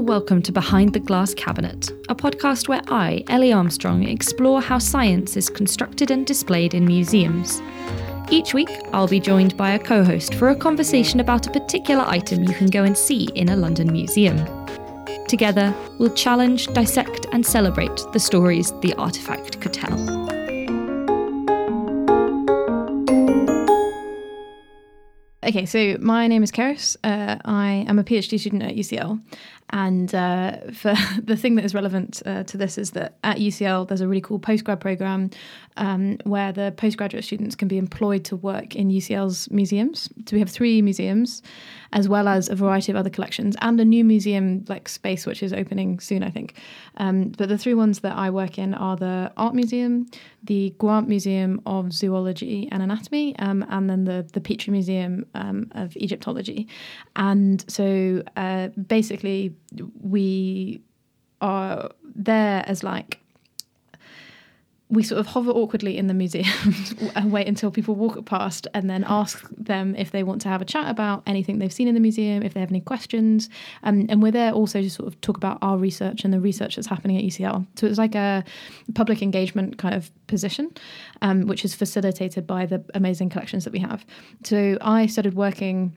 welcome to Behind the Glass Cabinet, a podcast where I, Ellie Armstrong, explore how science is constructed and displayed in museums. Each week, I'll be joined by a co host for a conversation about a particular item you can go and see in a London museum. Together, we'll challenge, dissect, and celebrate the stories the artefact could tell. Okay, so my name is Keris. Uh, I am a PhD student at UCL, and uh, for the thing that is relevant uh, to this is that at UCL there's a really cool postgrad program um, where the postgraduate students can be employed to work in UCL's museums. So we have three museums, as well as a variety of other collections and a new museum like space which is opening soon, I think. Um, but the three ones that I work in are the Art Museum, the Grant Museum of Zoology and Anatomy, um, and then the the Petrie Museum um, of Egyptology. And so uh, basically we are there as like we sort of hover awkwardly in the museum and wait until people walk past and then ask them if they want to have a chat about anything they've seen in the museum, if they have any questions. Um, and we're there also to sort of talk about our research and the research that's happening at UCL. So it's like a public engagement kind of position, um, which is facilitated by the amazing collections that we have. So I started working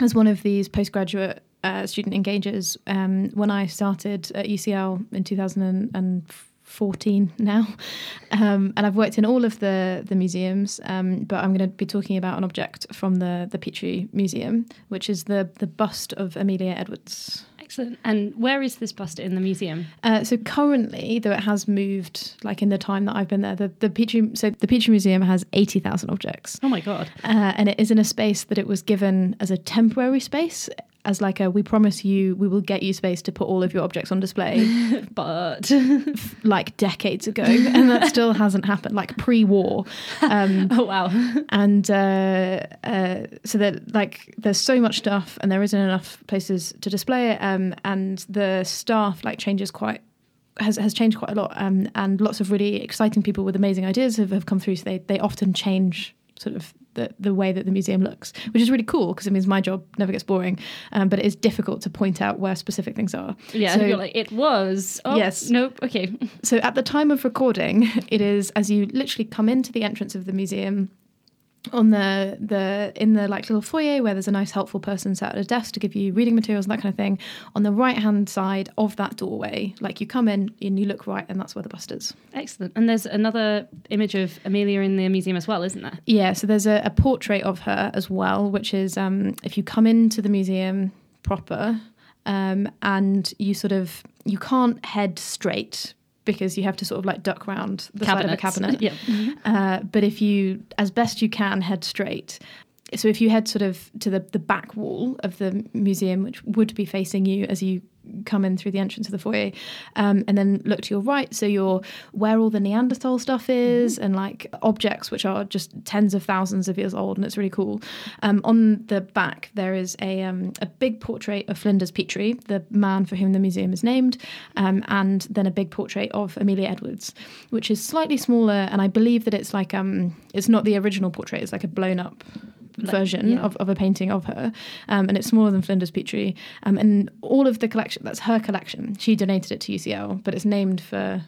as one of these postgraduate uh, student engagers um, when I started at UCL in 2014 now. Um, and I've worked in all of the, the museums, um, but I'm going to be talking about an object from the, the Petrie Museum, which is the, the bust of Amelia Edwards. Excellent. And where is this bust in the museum? Uh, so currently, though it has moved, like in the time that I've been there, the, the Petrie so the Petrie Museum has eighty thousand objects. Oh my god! Uh, and it is in a space that it was given as a temporary space as like a we promise you we will get you space to put all of your objects on display. But like decades ago and that still hasn't happened like pre-war. Um, oh wow. and uh, uh, so that like there's so much stuff and there isn't enough places to display it um, and the staff like changes quite has, has changed quite a lot um, and lots of really exciting people with amazing ideas have, have come through. So they, they often change sort of the, the way that the museum looks, which is really cool because it means my job never gets boring. Um, but it is difficult to point out where specific things are. Yeah, so, you're like, it was. Oh, yes. Nope. Okay. So at the time of recording, it is as you literally come into the entrance of the museum on the the in the like little foyer where there's a nice helpful person sat at a desk to give you reading materials and that kind of thing. On the right hand side of that doorway like you come in and you look right and that's where the bust is. Excellent. And there's another image of amelia in the museum as well isn't there? Yeah so there's a, a portrait of her as well which is um, if you come into the museum proper um, and you sort of you can't head straight because you have to sort of like duck round the Cabinets. side of a cabinet. yeah. Uh, but if you, as best you can, head straight, so if you head sort of to the, the back wall of the museum, which would be facing you as you come in through the entrance of the foyer, um, and then look to your right, so you're where all the Neanderthal stuff is, mm-hmm. and like objects which are just tens of thousands of years old, and it's really cool. Um, on the back, there is a um, a big portrait of Flinders Petrie, the man for whom the museum is named, um, and then a big portrait of Amelia Edwards, which is slightly smaller, and I believe that it's like um, it's not the original portrait; it's like a blown up version yeah. of, of a painting of her, um, and it's smaller than Flinders Petrie. Um, and all of the collection, that's her collection. She donated it to UCL, but it's named for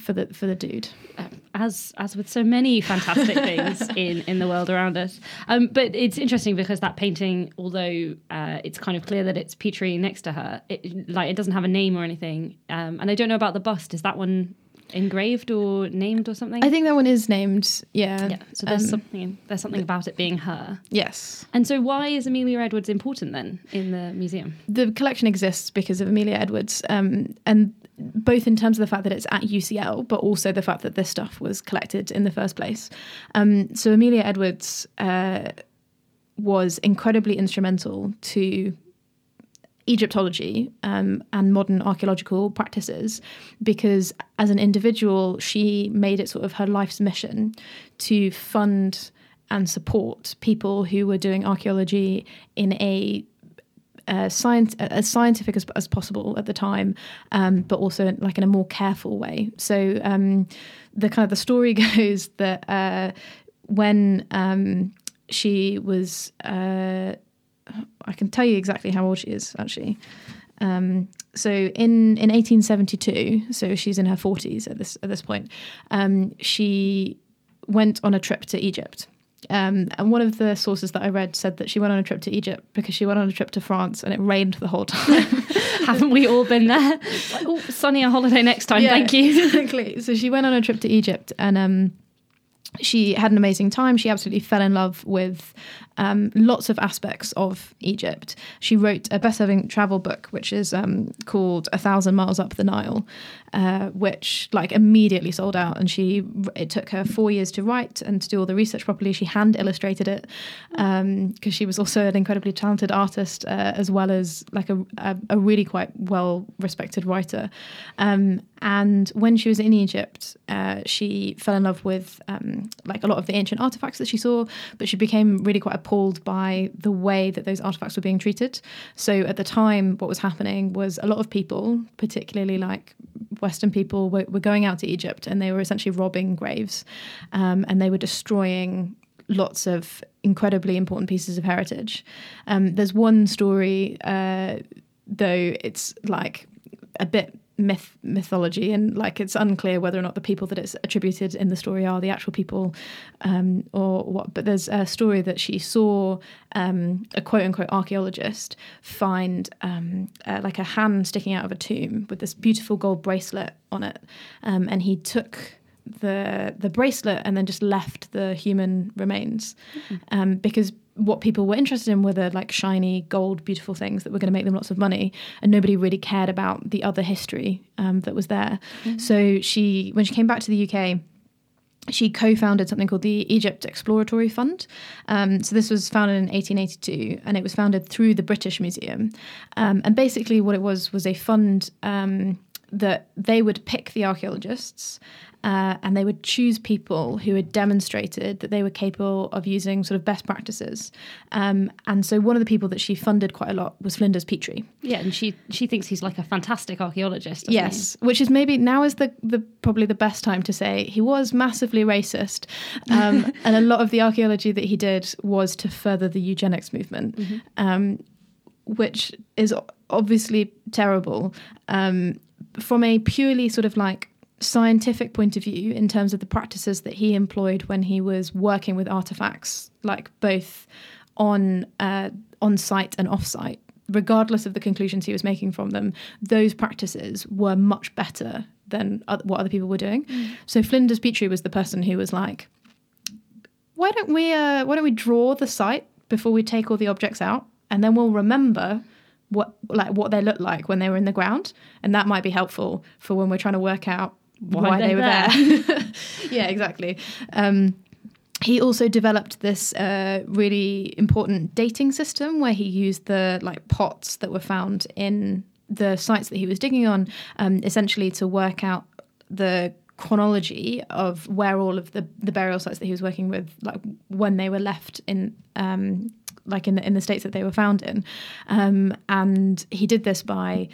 for the for the dude. Um, as as with so many fantastic things in in the world around us. Um, but it's interesting because that painting, although uh, it's kind of clear that it's Petrie next to her, it, like it doesn't have a name or anything. Um, and I don't know about the bust. Is that one engraved or named or something? I think that one is named. Yeah. Yeah. So there's um, something there's something about it being her. Yes. And so why is Amelia Edwards important then in the museum? The collection exists because of Amelia Edwards, um, and both in terms of the fact that it's at UCL, but also the fact that this stuff was collected in the first place. Um, so Amelia Edwards. Uh, was incredibly instrumental to Egyptology um, and modern archaeological practices because, as an individual, she made it sort of her life's mission to fund and support people who were doing archaeology in a uh, science as scientific as, as possible at the time, um, but also like in a more careful way. So um, the kind of the story goes that uh, when um, she was uh, I can tell you exactly how old she is actually. Um, so in in 1872, so she's in her 40s at this at this point. Um, she went on a trip to Egypt. Um, and one of the sources that I read said that she went on a trip to Egypt because she went on a trip to France and it rained the whole time. Haven't we all been there? Like, oh, sunnier holiday next time, Yeah, thank you. exactly. So she went on a trip to Egypt and um, she had an amazing time. She absolutely fell in love with um, lots of aspects of Egypt. She wrote a best-selling travel book, which is um, called A Thousand Miles Up the Nile, uh, which like immediately sold out. And she it took her four years to write and to do all the research properly. She hand illustrated it because she was also an incredibly talented artist uh, as well as like a, a, a really quite well respected writer. Um, and when she was in Egypt, uh, she fell in love with um, like a lot of the ancient artifacts that she saw, but she became really quite appalled by the way that those artifacts were being treated. So at the time, what was happening was a lot of people, particularly like Western people, were, were going out to Egypt and they were essentially robbing graves um, and they were destroying lots of incredibly important pieces of heritage. Um, there's one story, uh, though it's like a bit myth mythology and like it's unclear whether or not the people that it's attributed in the story are the actual people um, or what. But there's a story that she saw um, a quote unquote archaeologist find um, uh, like a hand sticking out of a tomb with this beautiful gold bracelet on it. Um, and he took the the bracelet and then just left the human remains. Um, because what people were interested in were the like shiny gold beautiful things that were going to make them lots of money and nobody really cared about the other history um, that was there so she when she came back to the uk she co-founded something called the Egypt Exploratory Fund. Um, so this was founded in 1882, and it was founded through the British Museum. Um, and basically, what it was was a fund um, that they would pick the archaeologists. Uh, and they would choose people who had demonstrated that they were capable of using sort of best practices. Um, and so one of the people that she funded quite a lot was Flinders Petrie. yeah, and she she thinks he's like a fantastic archaeologist. Yes, which is maybe now is the, the probably the best time to say he was massively racist, um, and a lot of the archaeology that he did was to further the eugenics movement, um, which is obviously terrible um, from a purely sort of like scientific point of view in terms of the practices that he employed when he was working with artifacts, like both on uh, on site and off site. Regardless of the conclusions he was making from them, those practices were much better than oth- what other people were doing. So Flinders Petrie was the person who was like, "Why don't we uh, why don't we draw the site before we take all the objects out, and then we'll remember." What like what they looked like when they were in the ground, and that might be helpful for when we're trying to work out why, Why they were there. yeah, exactly. Um, he also developed this uh, really important dating system where he used the like pots that were found in the sites that he was digging on, um, essentially to work out the chronology of where all of the, the burial sites that he was working with, like when they were left in, um, like in the in the states that they were found in, um, and he did this by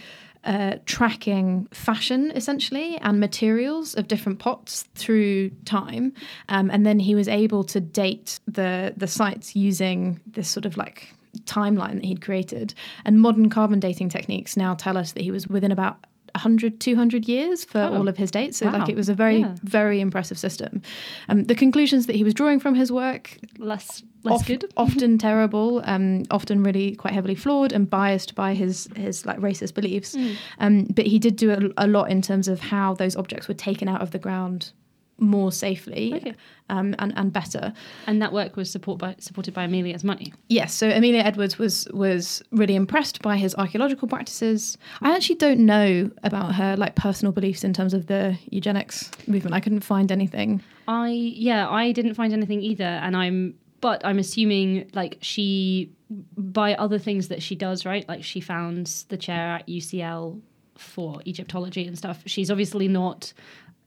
uh, tracking fashion essentially and materials of different pots through time, um, and then he was able to date the the sites using this sort of like timeline that he'd created. And modern carbon dating techniques now tell us that he was within about 100 200 years for Oh. all of his dates so Wow. like it was a very Yeah. very impressive system um, the conclusions that he was drawing from his work Less less good. often terrible, um, often really quite heavily flawed and biased by his his like racist beliefs. Mm. Um, but he did do a, a lot in terms of how those objects were taken out of the ground more safely Okay. um, and and better. And that work was support by, supported by Amelia's money. Yes, so Amelia Edwards was was really impressed by his archaeological practices. I actually don't know about her like personal beliefs in terms of the eugenics movement. I couldn't find anything. I yeah, I didn't find anything either, and I'm but I'm assuming like she by other things that she does, right? Like she founds the chair at UCL for Egyptology and stuff. She's obviously not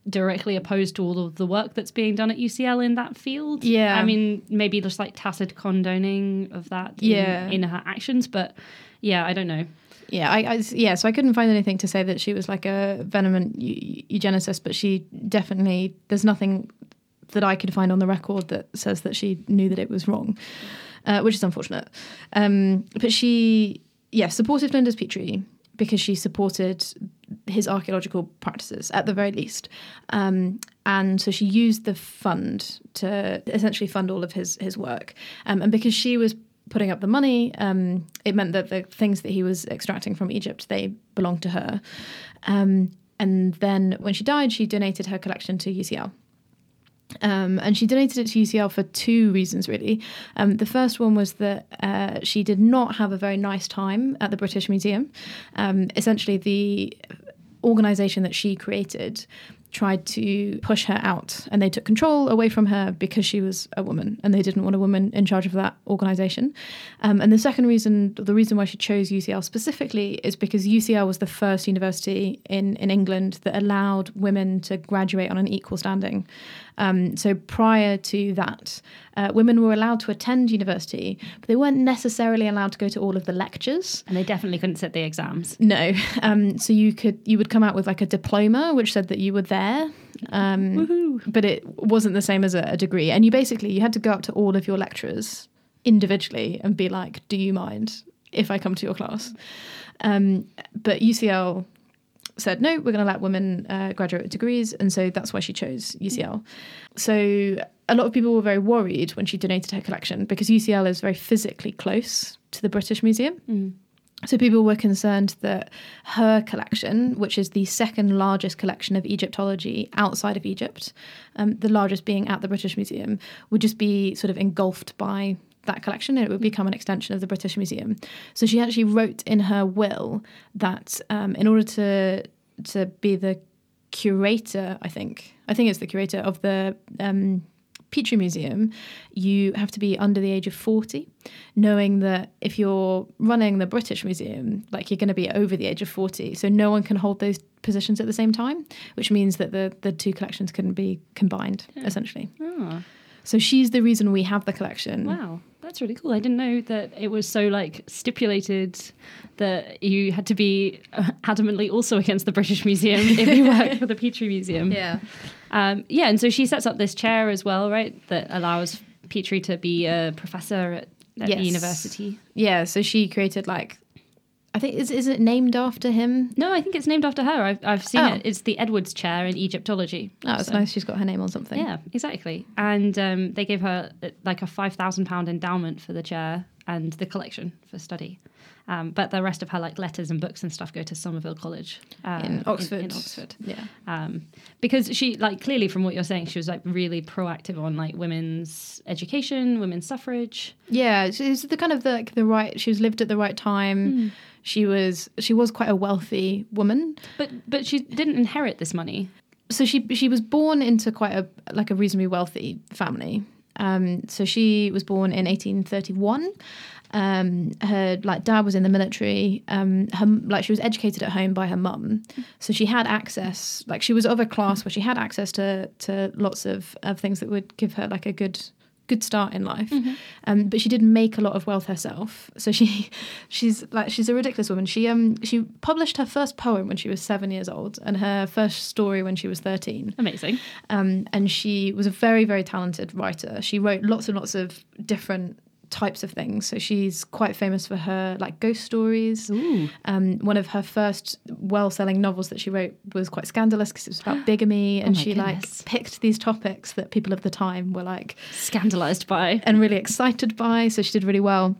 directly opposed to all of the work that's being done at UCL in that field. Yeah. I mean, maybe just like tacit condoning of that Yeah. in her actions, but yeah, I don't know. Yeah, I, I yeah, so I couldn't find anything to say that she was like a venomant eugenicist, but she definitely there's nothing that I could find on the record that says that she knew that it was wrong, uh, which is unfortunate. Um, but she, yeah, supported Flinders Petrie because she supported his archaeological practices at the very least. Um, and so she used the fund to essentially fund all of his his work. Um, and because she was putting up the money, um, it meant that the things that he was extracting from Egypt they belonged to her. Um, and then when she died, she donated her collection to UCL. Um, and she donated it to UCL for two reasons, really. Um, the first one was that uh, she did not have a very nice time at the British Museum. Um, essentially, the organization that she created tried to push her out and they took control away from her because she was a woman and they didn't want a woman in charge of that organization. Um, and the second reason, the reason why she chose UCL specifically is because UCL was the first university in, in England that allowed women to graduate on an equal standing. Um, so prior to that, uh, women were allowed to attend university, but they weren't necessarily allowed to go to all of the lectures. And they definitely couldn't sit the exams. No. Um, so you could you would come out with like a diploma, which said that you were there, um, but it wasn't the same as a, a degree. And you basically you had to go up to all of your lecturers individually and be like, "Do you mind if I come to your class?" Um, but UCL said no, we're going to let women uh, graduate degrees, and so that's why she chose UCL. So a lot of people were very worried when she donated her collection because UCL is very physically close to the British Museum. Mm. So people were concerned that her collection, which is the second largest collection of Egyptology outside of Egypt, um, the largest being at the British Museum, would just be sort of engulfed by that collection and it would become an extension of the British Museum. So she actually wrote in her will that um, in order to to be the curator, I think I think it's the curator of the um, Petrie Museum, you have to be under the age of 40, knowing that if you're running the British Museum, like you're going to be over the age of 40. So no one can hold those positions at the same time, which means that the, the two collections couldn't be combined, yeah. essentially. Oh. So she's the reason we have the collection. Wow. That's really cool. I didn't know that it was so like stipulated that you had to be adamantly also against the British Museum if you work for the Petrie Museum. Yeah. Um, yeah, and so she sets up this chair as well, right, that allows Petrie to be a professor at, at yes. the university. Yeah, so she created like I think is is it named after him? No, I think it's named after her. I've, I've seen oh. it. It's the Edwards Chair in Egyptology. Oh, it's so. nice. She's got her name on something. Yeah, exactly. And um, they gave her uh, like a five thousand pound endowment for the chair and the collection for study. Um, but the rest of her like letters and books and stuff go to Somerville College uh, in Oxford. In, in Oxford, yeah. Um, because she like clearly from what you're saying, she was like really proactive on like women's education, women's suffrage. Yeah, she's the kind of the like, the right. She was lived at the right time. Mm. She was she was quite a wealthy woman, but but she didn't inherit this money. So she she was born into quite a like a reasonably wealthy family. Um, so she was born in 1831. Um, her like dad was in the military. Um, her like she was educated at home by her mum, so she had access. Like she was of a class where she had access to to lots of of things that would give her like a good good start in life. Mm-hmm. Um, but she did make a lot of wealth herself. So she she's like she's a ridiculous woman. She um she published her first poem when she was seven years old and her first story when she was thirteen. Amazing. Um, and she was a very very talented writer. She wrote lots and lots of different types of things. So she's quite famous for her like ghost stories. Um, one of her first well-selling novels that she wrote was quite scandalous because it was about bigamy, and oh she goodness. like picked these topics that people of the time were like scandalized by and really excited by. So she did really well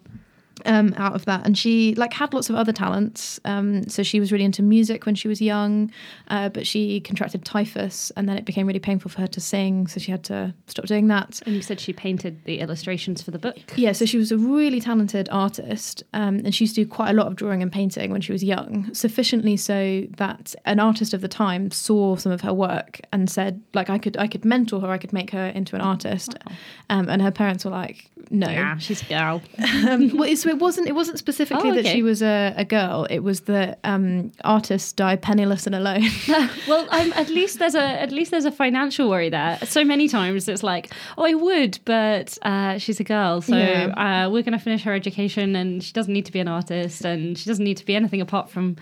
um, out of that. And she like had lots of other talents. Um, so she was really into music when she was young, uh, but she contracted typhus, and then it became really painful for her to sing, so she had to stop doing that. And you said she painted the illustrations for the book. Yeah, so she was a really talented artist, um, and she used to do quite a lot of drawing and painting when she was young, sufficiently so that an artist of the time saw some of her work and said, like, I could I could mentor her, I could make her into an artist. Wow. Um, and her parents were like, no, yeah, she's a girl. um, well, so it wasn't it wasn't specifically Oh, that she was a, a girl. It was that um, artists die penniless and alone. well, at least there's a at least there's a financial worry there. So many times it's like, oh, I would, but uh, she's a girl, so Yeah. uh, we're going to finish her education, and she doesn't need to be an artist, and she doesn't need to be anything apart from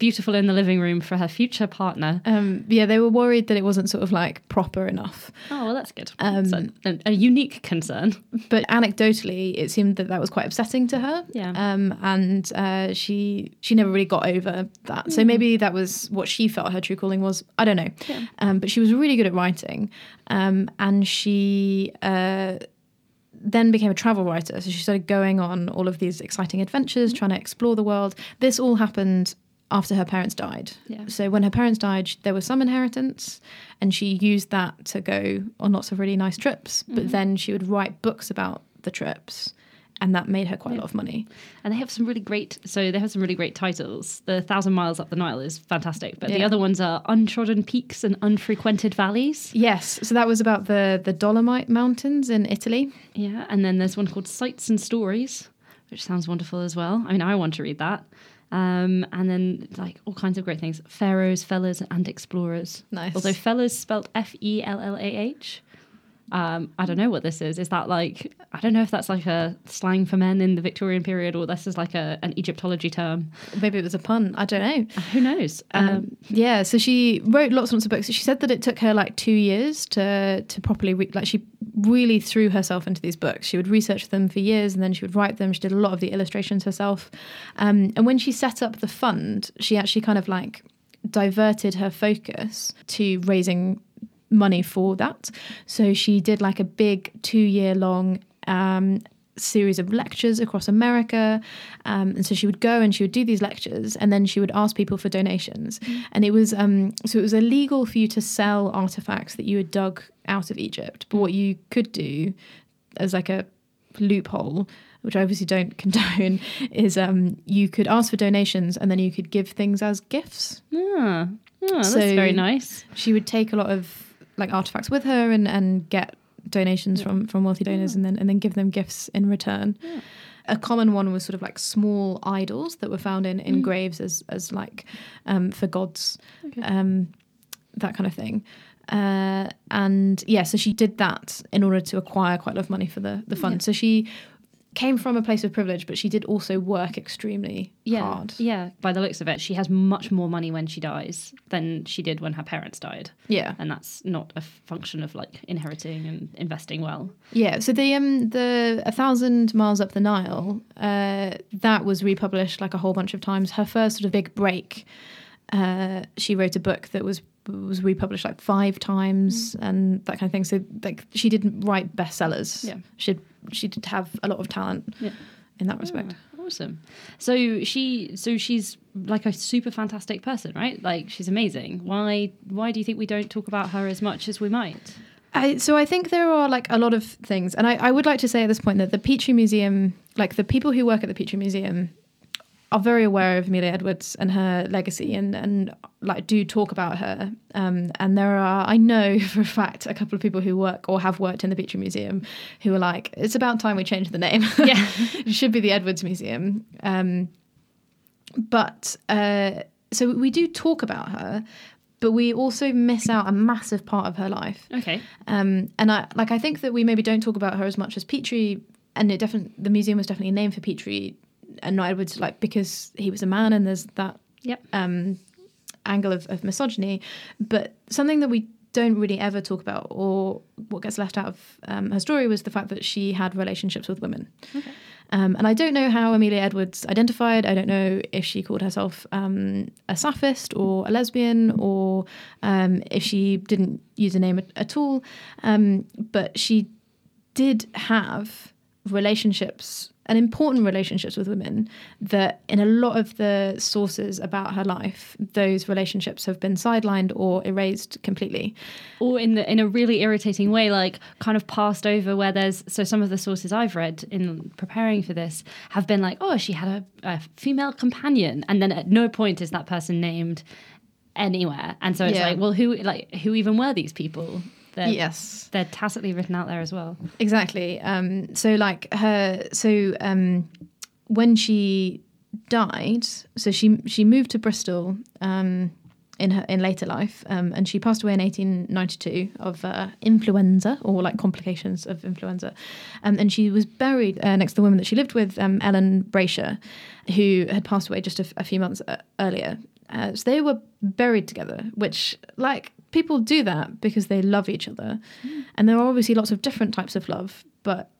beautiful in the living room for her future partner. Um, yeah, they were worried that it wasn't sort of like proper enough. Oh, well, that's good. Um, so, a, unique concern. But anecdotally, it seemed that that was quite upsetting to her. Yeah. Um, and uh, she she never really got over that. Mm. So maybe that was what she felt her true calling was. I don't know. Yeah. Um, but she was really good at writing, um, and she. Uh, then became a travel writer. So she started going on all of these exciting adventures, mm-hmm. trying to explore the world. This all happened after her parents died. Yeah. So when her parents died, there was some inheritance, and she used that to go on lots of really nice trips. But mm-hmm. then she would write books about the trips and that made her quite yeah. a lot of money. And they have some really great. So they have some really great titles. The Thousand Miles Up the Nile is fantastic, but yeah. the other ones are Untrodden Peaks and Unfrequented Valleys. Yes, so that was about the the Dolomite Mountains in Italy. Yeah, and then there's one called Sights and Stories, which sounds wonderful as well. I mean, I want to read that. Um, and then like all kinds of great things: pharaohs, Fellahs, and explorers. Nice. Although fellas spelled F E L L A H. Um, I don't know what this is. Is that like I don't know if that's like a slang for men in the Victorian period, or this is like a an Egyptology term. Maybe it was a pun. I don't know. Who knows? Um, um, yeah. So she wrote lots and lots of books. She said that it took her like two years to to properly re- like she really threw herself into these books. She would research them for years and then she would write them. She did a lot of the illustrations herself. Um, and when she set up the fund, she actually kind of like diverted her focus to raising money for that. So she did like a big two year long um, series of lectures across America. Um, and so she would go and she would do these lectures and then she would ask people for donations. Mm. And it was um, so it was illegal for you to sell artifacts that you had dug out of Egypt. But what you could do as like a loophole which I obviously don't condone, is um, you could ask for donations and then you could give things as gifts. Yeah, yeah that's so very nice. She would take a lot of like artifacts with her and, and get donations yeah. from from wealthy donors yeah. and then and then give them gifts in return. Yeah. A common one was sort of like small idols that were found in, in mm. graves as as like um, for gods, okay. um, that kind of thing. Uh, and yeah, so she did that in order to acquire quite a lot of money for the the fund. So she came from a place of privilege, but she did also work extremely yeah, hard. Yeah, by the looks of it, she has much more money when she dies than she did when her parents died. Yeah, and that's not a function of like inheriting and investing well. Yeah, so the um the a thousand miles up the Nile, uh, that was republished like a whole bunch of times. Her first sort of big break, uh, she wrote a book that was was republished like five times mm. and that kind of thing. So like she didn't write bestsellers. Yeah, she she did have a lot of talent. Yeah. In that respect. Oh, awesome. So she so she's like a super fantastic person, right? Like she's amazing. Why why do you think we don't talk about her as much as we might? I, so I think there are like a lot of things, and I, I would like to say at this point that the Petrie Museum, like the people who work at the Petrie Museum, are very aware of Amelia Edwards and her legacy and, and like do talk about her. Um, and there are, I know for a fact, a couple of people who work or have worked in the Petrie Museum who are like, it's about time we change the name. Yeah. it should be the Edwards Museum. Um, but uh, so we do talk about her, but we also miss out a massive part of her life. Okay. Um, and I like I think that we maybe don't talk about her as much as Petrie, and it definitely the museum was definitely named for Petrie and not Edwards, like because he was a man, and there's that yep. um, angle of, of misogyny. But something that we don't really ever talk about, or what gets left out of um, her story, was the fact that she had relationships with women. Okay. Um, and I don't know how Amelia Edwards identified. I don't know if she called herself um, a Sapphist or a lesbian, or um, if she didn't use a name at, at all. Um, but she did have relationships and important relationships with women that in a lot of the sources about her life those relationships have been sidelined or erased completely. Or in the in a really irritating way like kind of passed over where there's so some of the sources i've read in preparing for this have been like oh she had a, a female companion and then at no point is that person named anywhere. And so it's yeah. like well who like who even were these people they're, yes, they're tacitly written out there as well. Exactly. Um, so like her, so um, when she died, so she she moved to Bristol um, in her in later life, um, and she passed away in 1892 of uh, influenza or like complications of influenza, um, and she was buried uh, next to the woman that she lived with, um, Ellen Braysher, who had passed away just a, a few months uh, earlier. Uh, so they were buried together, which like people do that because they love each other, and there are obviously lots of different types of love, but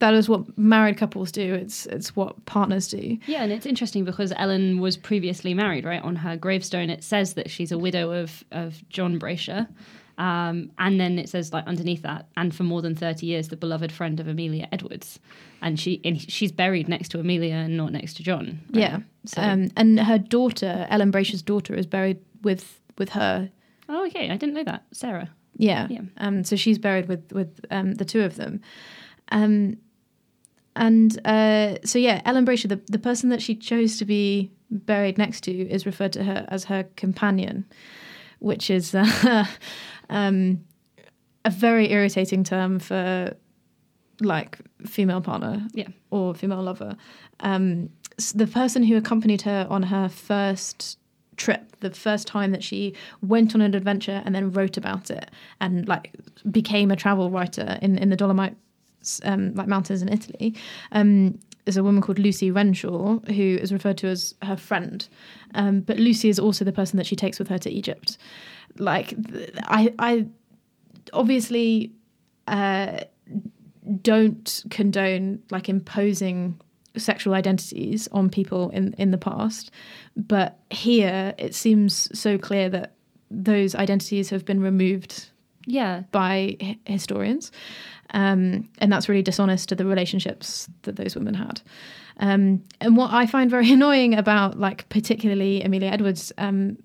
that is what married couples do. It's it's what partners do. Yeah, and it's interesting because Ellen was previously married, right? On her gravestone, it says that she's a widow of of John Braysher. Um, and then it says like underneath that, and for more than thirty years, the beloved friend of Amelia Edwards, and she and she's buried next to Amelia and not next to John. right? Yeah. So, Um, and her daughter, Ellen Braysher's daughter, is buried with with her. Oh, okay, I didn't know that, Sarah. Yeah. Yeah. Um, so she's buried with with um, the two of them. Um, and uh, so yeah, Ellen Braysher, the, the person that she chose to be buried next to, is referred to her as her companion, which is uh, um, a very irritating term for like female partner Yeah. or female lover. Um, s- the person who accompanied her on her first trip, the first time that she went on an adventure and then wrote about it and like became a travel writer in, in the Dolomites, um, like mountains in Italy, um, is a woman called Lucy Renshaw, who is referred to as her friend. Um, but Lucy is also the person that she takes with her to Egypt. Like, I, I obviously uh, don't condone like imposing sexual identities on people in in the past but here it seems so clear that those identities have been removed Yeah, by hi- historians um, and that's really dishonest to the relationships that those women had. Um, and what i find very annoying about like particularly amelia edwards um,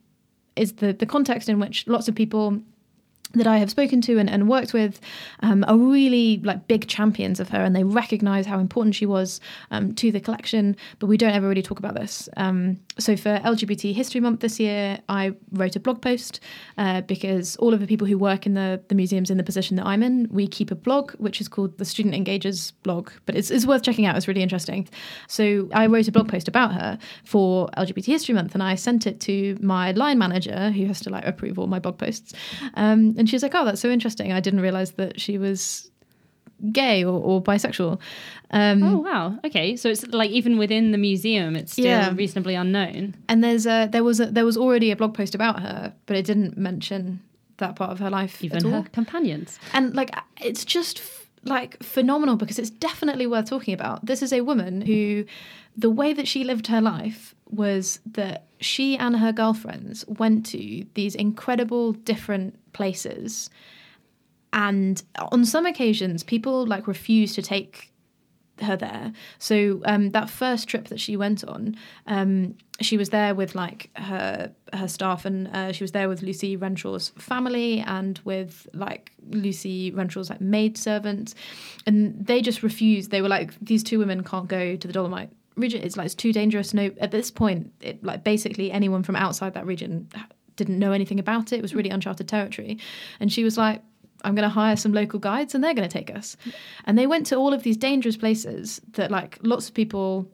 is the the context in which lots of people that I have spoken to and, and worked with um, are really like big champions of her and they recognize how important she was um, to the collection, but we don't ever really talk about this. Um, so for LGBT History Month this year, I wrote a blog post uh, because all of the people who work in the, the museums in the position that I'm in, we keep a blog which is called the Student Engagers blog, but it's, it's worth checking out. It's really interesting. So I wrote a blog post about her for LGBT History Month and I sent it to my line manager who has to like approve all my blog posts. And she's like, "Oh, that's so interesting. I didn't realize that she was gay or, or bisexual." Um, Oh wow. Okay, so it's like even within the museum, it's still Yeah. reasonably unknown. And there's a, there was a, there was already a blog post about her, but it didn't mention that part of her life Even at all. companions. And like, it's just f- like phenomenal because it's definitely worth talking about. This is a woman who, the way that she lived her life was that she and her girlfriends went to these incredible different places. And on some occasions, people like refused to take her there. So um, that first trip that she went on, um, she was there with like her her staff, and uh, she was there with Lucy Renshaw's family and with like Lucy Renshaw's like maid servant, and they just refused. They were like, these two women can't go to the Dolomite region. It's like it's too dangerous. No, at this point, it like basically anyone from outside that region didn't know anything about it. It was really uncharted territory, and she was like. I'm going to hire some local guides and they're going to take us. And they went to all of these dangerous places that, like, lots of people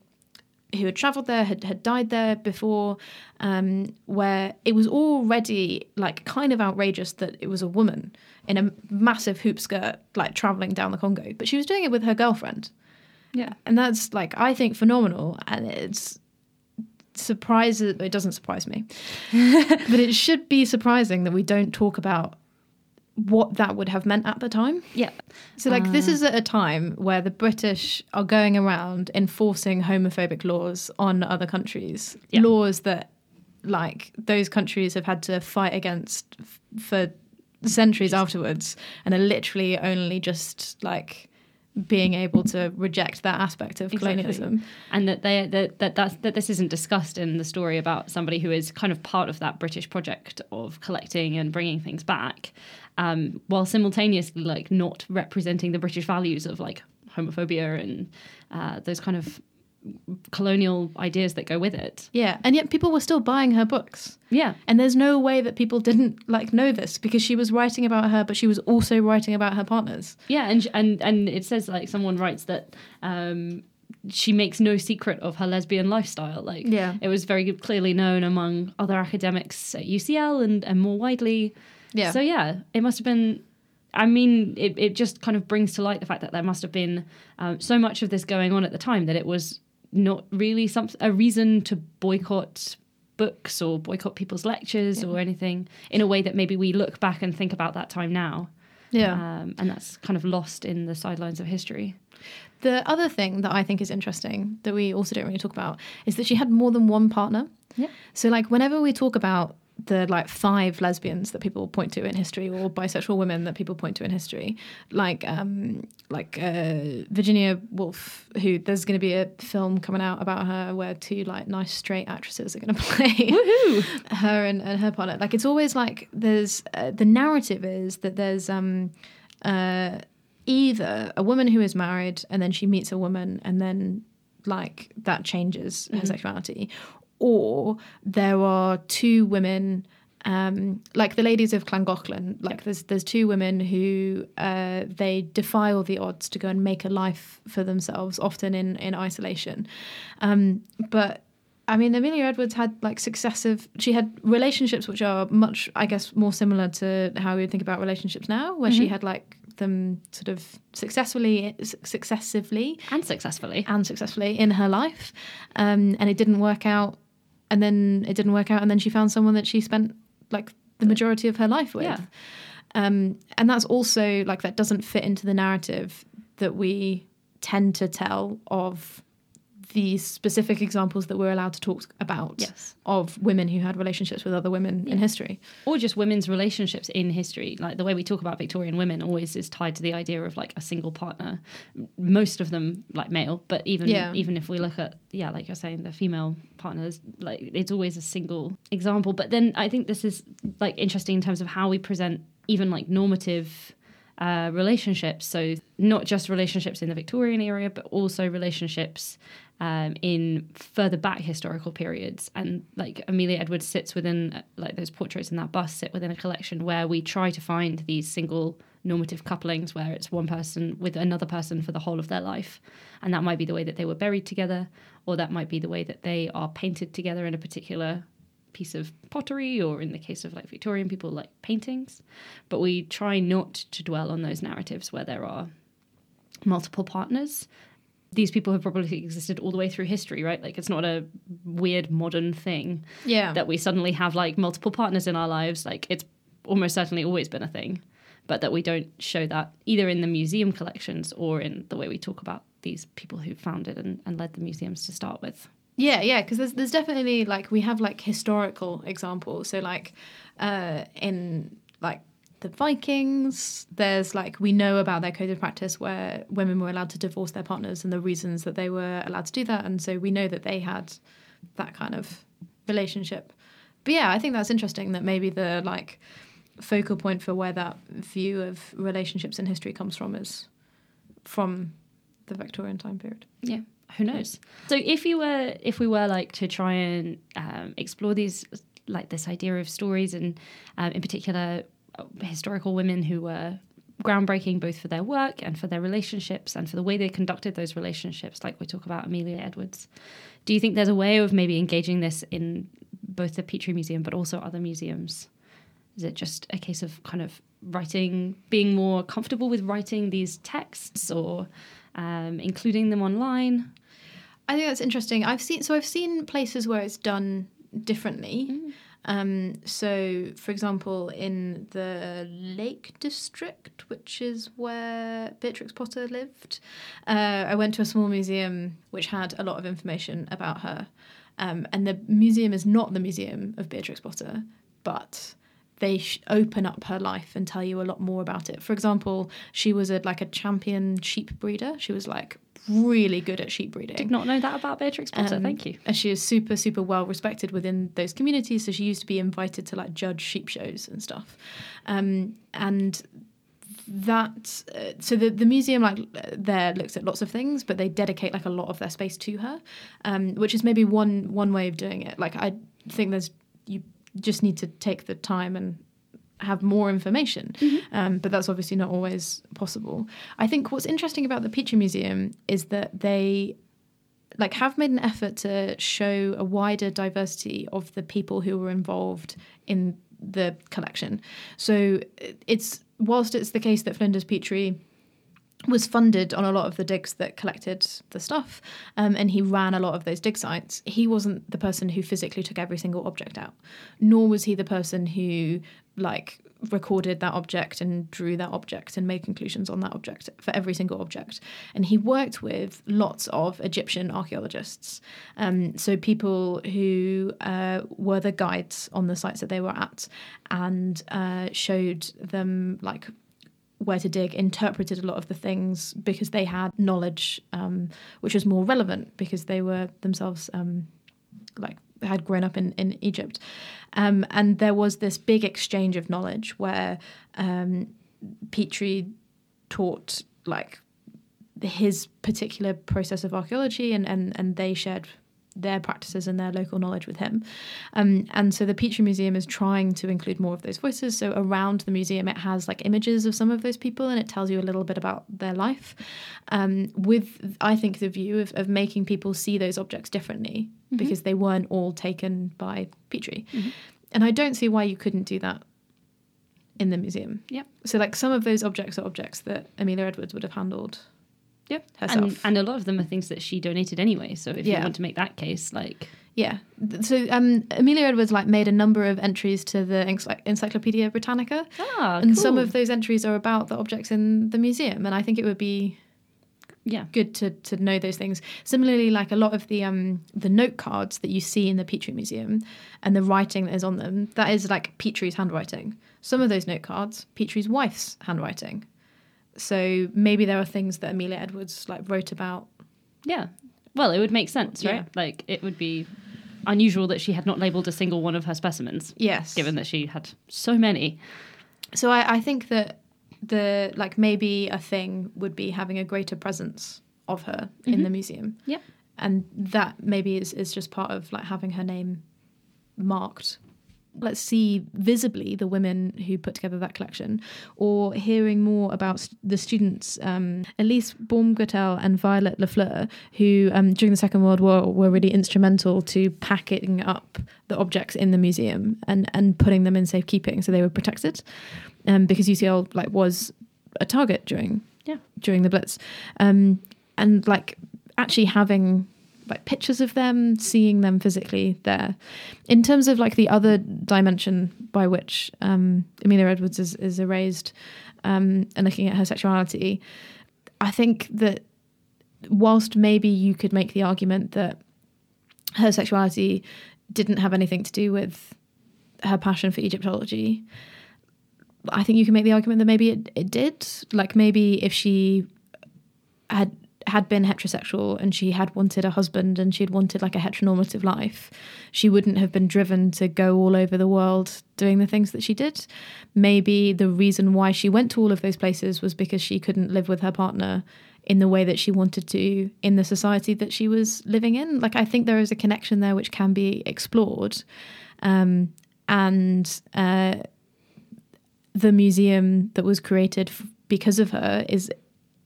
who had traveled there had, had died there before, um, where it was already, like, kind of outrageous that it was a woman in a massive hoop skirt, like, traveling down the Congo. But she was doing it with her girlfriend. Yeah. And that's, like, I think phenomenal. And it's surprises, it doesn't surprise me. but it should be surprising that we don't talk about what that would have meant at the time. Yeah. So, like, this uh. is at a time where the British are going around enforcing homophobic laws on other countries, Yeah. laws that, like, those countries have had to fight against f- for centuries afterwards, and are literally only just like being able to reject that aspect of Exactly. colonialism. and that they that that that's, that this isn't discussed in the story about somebody who is kind of part of that British project of collecting and bringing things back, um, while simultaneously like not representing the British values of like homophobia and uh, those kind of colonial ideas that go with it. Yeah, and yet people were still buying her books. Yeah, And there's no way that people didn't like know this because she was writing about her, but she was also writing about her partners. yeah, and and and it says like someone writes that. Um, she makes no secret of her lesbian lifestyle. Like, Yeah. it was very clearly known among other academics at UCL and, and more widely. Yeah. So yeah, it must have been. I mean, it, it just kind of brings to light the fact that there must have been um, so much of this going on at the time that it was not really some a reason to boycott books or boycott people's lectures or anything in a way that maybe we look back and think about that time now. Yeah. Um, and that's kind of lost in the sidelines of history. The other thing that I think is interesting that we also don't really talk about is that she had more than one partner. Yeah. So like whenever we talk about the like five lesbians that people point to in history or bisexual women that people point to in history. Like um like uh Virginia Woolf who there's going to be a film coming out about her where two like nice straight actresses are going to play her and, and her partner. Like it's always like there's uh, the narrative is that there's um uh either a woman who is married and then she meets a woman and then like that changes her sexuality or there are two women um, like the ladies of Llangollen, like there's there's two women who uh, they defy all the odds to go and make a life for themselves, often in in isolation. Um, but I mean, Amelia Edwards had like successive. She had relationships which are much, I guess, more similar to how we would think about relationships now, where she had like them sort of successfully, successively, And successfully. and successfully in her life, um, and it didn't work out. And then it didn't work out, and then she found someone that she spent like the majority of her life with. Yeah. Um, and that's also like that doesn't fit into the narrative that we tend to tell of these specific examples that we're allowed to talk about Yes. of women who had relationships with other women in history. or just women's relationships in history. Like the way we talk about Victorian women always is tied to the idea of like a single partner. Most of them like male, but even Yeah. even if we look at yeah, like you're saying, the female partners, like it's always a single example. But then I think this is like interesting in terms of how we present even like normative uh, relationships. So not just relationships in the Victorian era, but also relationships um, in further back historical periods. And like Amelia Edwards sits within uh, like those portraits in that bust sit within a collection where we try to find these single normative couplings where it's one person with another person for the whole of their life. And that might be the way that they were buried together, or that might be the way that they are painted together in a particular piece of pottery or in the case of like Victorian people like paintings but we try not to dwell on those narratives where there are multiple partners these people have probably existed all the way through history right like it's not a weird modern thing Yeah. that we suddenly have like multiple partners in our lives like it's almost certainly always been a thing but that we don't show that either in the museum collections or in the way we talk about these people who founded and, and led the museums to start with Yeah, yeah, because there's there's definitely like we have like historical examples. So like uh, in like the Vikings, there's like we know about their code of practice where women were allowed to divorce their partners and the reasons that they were allowed to do that, and so we know that they had that kind of relationship. But yeah, I think that's interesting that maybe the like focal point for where that view of relationships in history comes from is from the Victorian time period. Yeah, who knows? So if you were, if we were like to try and um, explore these, like this idea of stories, and um, in particular, historical women who were groundbreaking both for their work and for their relationships and for the way they conducted those relationships, like we talk about Amelia Edwards. Do you think there's a way of maybe engaging this in both the Petrie Museum but also other museums? Is it just a case of kind of writing, being more comfortable with writing these texts or um, including them online? I think that's interesting. I've seen so I've seen places where it's done differently. Um, so, for example, in the Lake District, which is where Beatrix Potter lived, uh, I went to a small museum which had a lot of information about her. Um, and the museum is not the museum of Beatrix Potter, but they sh- open up her life and tell you a lot more about it. For example, she was a, like a champion sheep breeder. She was like really good at sheep breeding. Did not know that about Beatrix Potter. Um, Thank you. And she is super, super well respected within those communities. So she used to be invited to like judge sheep shows and stuff. Um, and that, uh, so the, the museum like there looks at lots of things, but they dedicate like a lot of their space to her, um, which is maybe one one way of doing it. Like I think there's you just need to take the time and have more information. Um, but that's obviously not always possible. I think what's interesting about the Petrie Museum is that they like have made an effort to show a wider diversity of the people who were involved in the collection. So it's whilst it's the case that Flinders Petrie was funded on a lot of the digs that collected the stuff, um, and he ran a lot of those dig sites. He wasn't the person who physically took every single object out, nor was he the person who like recorded that object and drew that object and made conclusions on that object for every single object. And he worked with lots of Egyptian archaeologists, um, so people who uh, were the guides on the sites that they were at, and uh, showed them like where to dig interpreted a lot of the things because they had knowledge um, which was more relevant because they were themselves um, like had grown up in, in Egypt. Um, and there was this big exchange of knowledge where um, Petrie taught like his particular process of archaeology and, and, and they shared their practices and their local knowledge with him. Um, and so the Petrie Museum is trying to include more of those voices. So around the museum, it has like images of some of those people and it tells you a little bit about their life. Um, with, I think, the view of, of making people see those objects differently mm-hmm. because they weren't all taken by Petrie. Mm-hmm. And I don't see why you couldn't do that in the museum. Yep. So like some of those objects are objects that Amelia Edwards would have handled Yep. And, and, a lot of them are things that she donated anyway. So if yeah. you want to make that case, like. Yeah. So um, Amelia Edwards like made a number of entries to the Encyclopedia Britannica. Ah, And cool. some of those entries are about the objects in the museum. And I think it would be yeah good to, to know those things similarly like a lot of the um the note cards that you see in the petrie museum and the writing that is on them that is like petrie's handwriting some of those note cards petrie's wife's handwriting so maybe there are things that Amelia Edwards like wrote about. Yeah. Well, it would make sense, right? Yeah. Like it would be unusual that she had not labeled a single one of her specimens. Yes. Given that she had so many. So I, I think that the like maybe a thing would be having a greater presence of her mm-hmm. in the museum. Yeah. And that maybe is, is just part of like having her name marked let's see visibly the women who put together that collection, or hearing more about the students, um, Elise Baumgartel and Violet Lafleur, who um, during the Second World War were really instrumental to packing up the objects in the museum and, and putting them in safekeeping. So they were protected, um, because UCL like was a target during yeah. during the Blitz, um, and like actually having like pictures of them, seeing them physically there. In terms of like the other dimension by which um, Amelia Edwards is, is erased um, and looking at her sexuality, I think that whilst maybe you could make the argument that her sexuality didn't have anything to do with her passion for Egyptology, I think you can make the argument that maybe it, it did. Like maybe if she had had been heterosexual and she had wanted a husband and she had wanted like a heteronormative life, she wouldn't have been driven to go all over the world doing the things that she did. Maybe the reason why she went to all of those places was because she couldn't live with her partner in the way that she wanted to in the society that she was living in. Like, I think there is a connection there which can be explored. Um, and uh, the museum that was created f- because of her is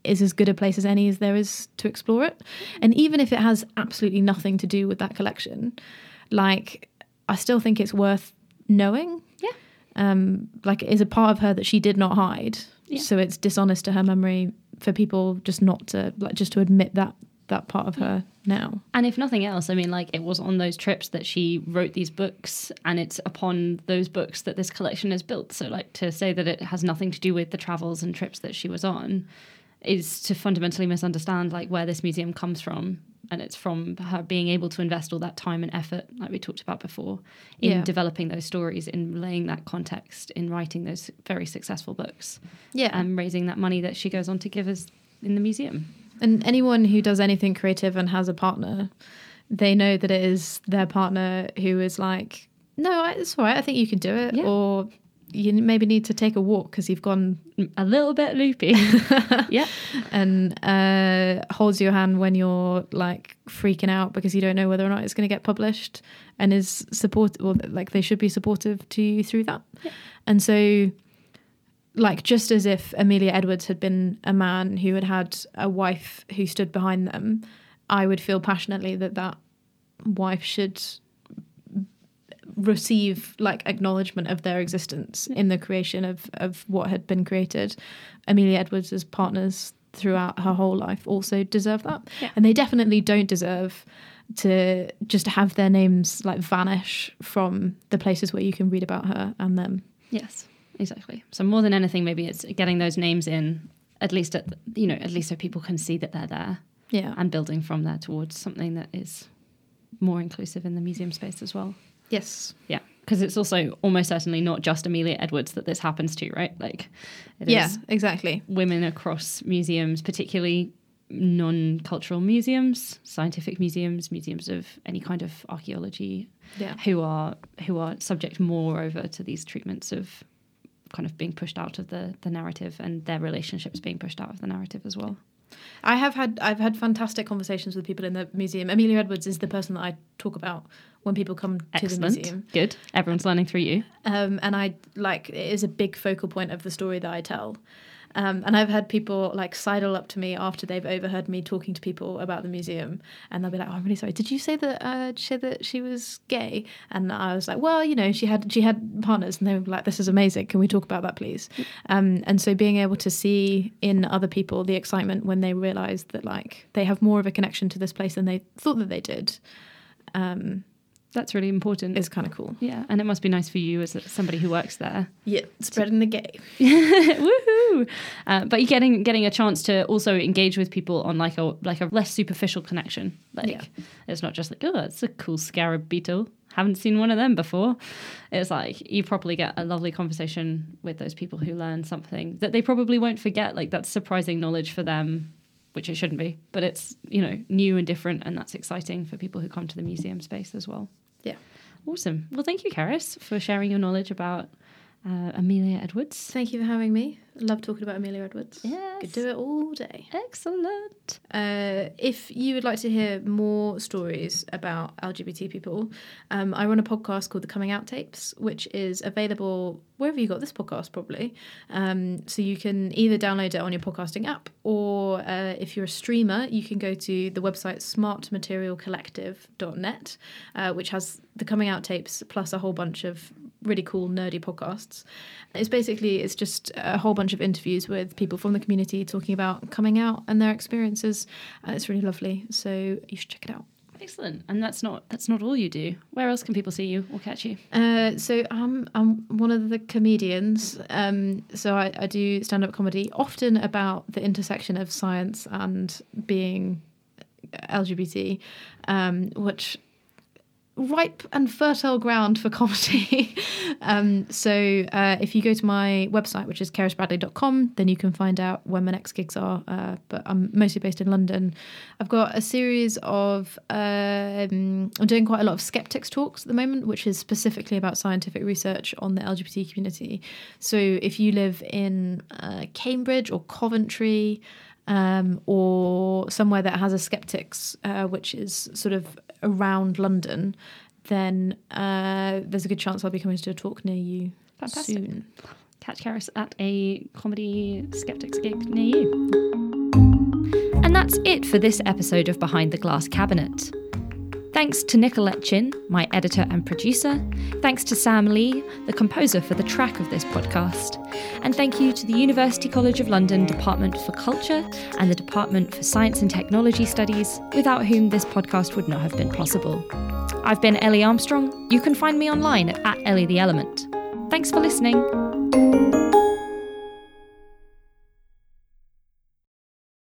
is as good a place as any as there is to explore it. And even if it has absolutely nothing to do with that collection, like I still think it's worth knowing. Yeah. Um, like it is a part of her that she did not hide. Yeah. So it's dishonest to her memory for people just not to like just to admit that that part of her now. And if nothing else, I mean, like it was on those trips that she wrote these books, and it's upon those books that this collection is built. So, like to say that it has nothing to do with the travels and trips that she was on is to fundamentally misunderstand like where this museum comes from and it's from her being able to invest all that time and effort like we talked about before in yeah. developing those stories in laying that context in writing those very successful books yeah and raising that money that she goes on to give us in the museum and anyone who does anything creative and has a partner they know that it is their partner who is like no it's all right i think you can do it yeah. or you maybe need to take a walk because you've gone a little bit loopy. yeah. And uh, holds your hand when you're like freaking out because you don't know whether or not it's going to get published and is support or like they should be supportive to you through that. Yeah. And so, like, just as if Amelia Edwards had been a man who had had a wife who stood behind them, I would feel passionately that that wife should receive like acknowledgement of their existence in the creation of of what had been created. Amelia Edwards' partners throughout her whole life also deserve that. Yeah. And they definitely don't deserve to just have their names like vanish from the places where you can read about her and them. Yes, exactly. So more than anything, maybe it's getting those names in at least at you know at least so people can see that they're there Yeah. and building from there towards something that is more inclusive in the museum space as well. Yes. Yeah, because it's also almost certainly not just Amelia Edwards that this happens to, right? Like, it is Yeah, exactly. women across museums, particularly non-cultural museums, scientific museums, museums of any kind of archaeology, Yeah. who are who are subject moreover to these treatments of kind of being pushed out of the the narrative and their relationships being pushed out of the narrative as well. I have had I've had fantastic conversations with people in the museum. Amelia Edwards is the person that I talk about when people come to the museum. good. Everyone's learning through you. um, and I like it is a big focal point of the story that I tell. Um, and I've had people like sidle up to me after they've overheard me talking to people about the museum, and they'll be like, "Oh, I'm really sorry. Did you say that? Uh, that she was gay?" And I was like, "Well, you know, she had she had partners," and they were like, "This is amazing. Can we talk about that, please?" Um, and so being able to see in other people the excitement when they realise that like they have more of a connection to this place than they thought that they did, um, That's really important. It's kind of cool. yeah, and it must be nice for you as somebody who works there. Yeah, spreading the gay. Woohoo! Uh, but you're getting getting a chance to also engage with people on like a like a less superficial connection. Like Yeah. it's not just like oh, it's a cool scarab beetle. Haven't seen one of them before. It's like you probably get a lovely conversation with those people who learn something that they probably won't forget. Like that's surprising knowledge for them, which it shouldn't be, but it's you know new and different, and that's exciting for people who come to the museum space as well. Yeah. Awesome. Well, thank you, Karis, for sharing your knowledge about uh, Amelia Edwards. Thank you for having me. Love talking about Amelia Edwards. Yes. Could do it all day. Excellent. Uh, if you would like to hear more stories about LGBT people, um, I run a podcast called The Coming Out Tapes, which is available wherever you got this podcast, probably. Um, so you can either download it on your podcasting app, or uh, if you're a streamer, you can go to the website smartmaterialcollective.net, uh, which has the Coming Out Tapes plus a whole bunch of really cool nerdy podcasts. It's basically it's just a whole bunch of interviews with people from the community talking about coming out and their experiences. And it's really lovely. So you should check it out. Excellent. And that's not that's not all you do. Where else can people see you or catch you? Uh, so I'm I'm one of the comedians. Um, so I, I do stand up comedy, often about the intersection of science and being LGBT, um, which ripe and fertile ground for comedy. um, so uh, if you go to my website, which is kerisbradley.com, then you can find out when my next gigs are. Uh, but I'm mostly based in London. I've got a series of, um, I'm doing quite a lot of skeptics talks at the moment, which is specifically about scientific research on the LGBT community. So if you live in uh, Cambridge or Coventry, um, or somewhere that has a skeptics, uh, which is sort of around London, then uh, there's a good chance I'll be coming to a talk near you Fantastic. soon. Catch Karis at a comedy skeptics gig near you. And that's it for this episode of Behind the Glass Cabinet. Thanks to Nicolette Chin, my editor and producer. Thanks to Sam Lee, the composer for the track of this podcast. And thank you to the University College of London Department for Culture and the Department for Science and Technology Studies, without whom this podcast would not have been possible. I've been Ellie Armstrong. You can find me online at, at Ellie the Element. Thanks for listening.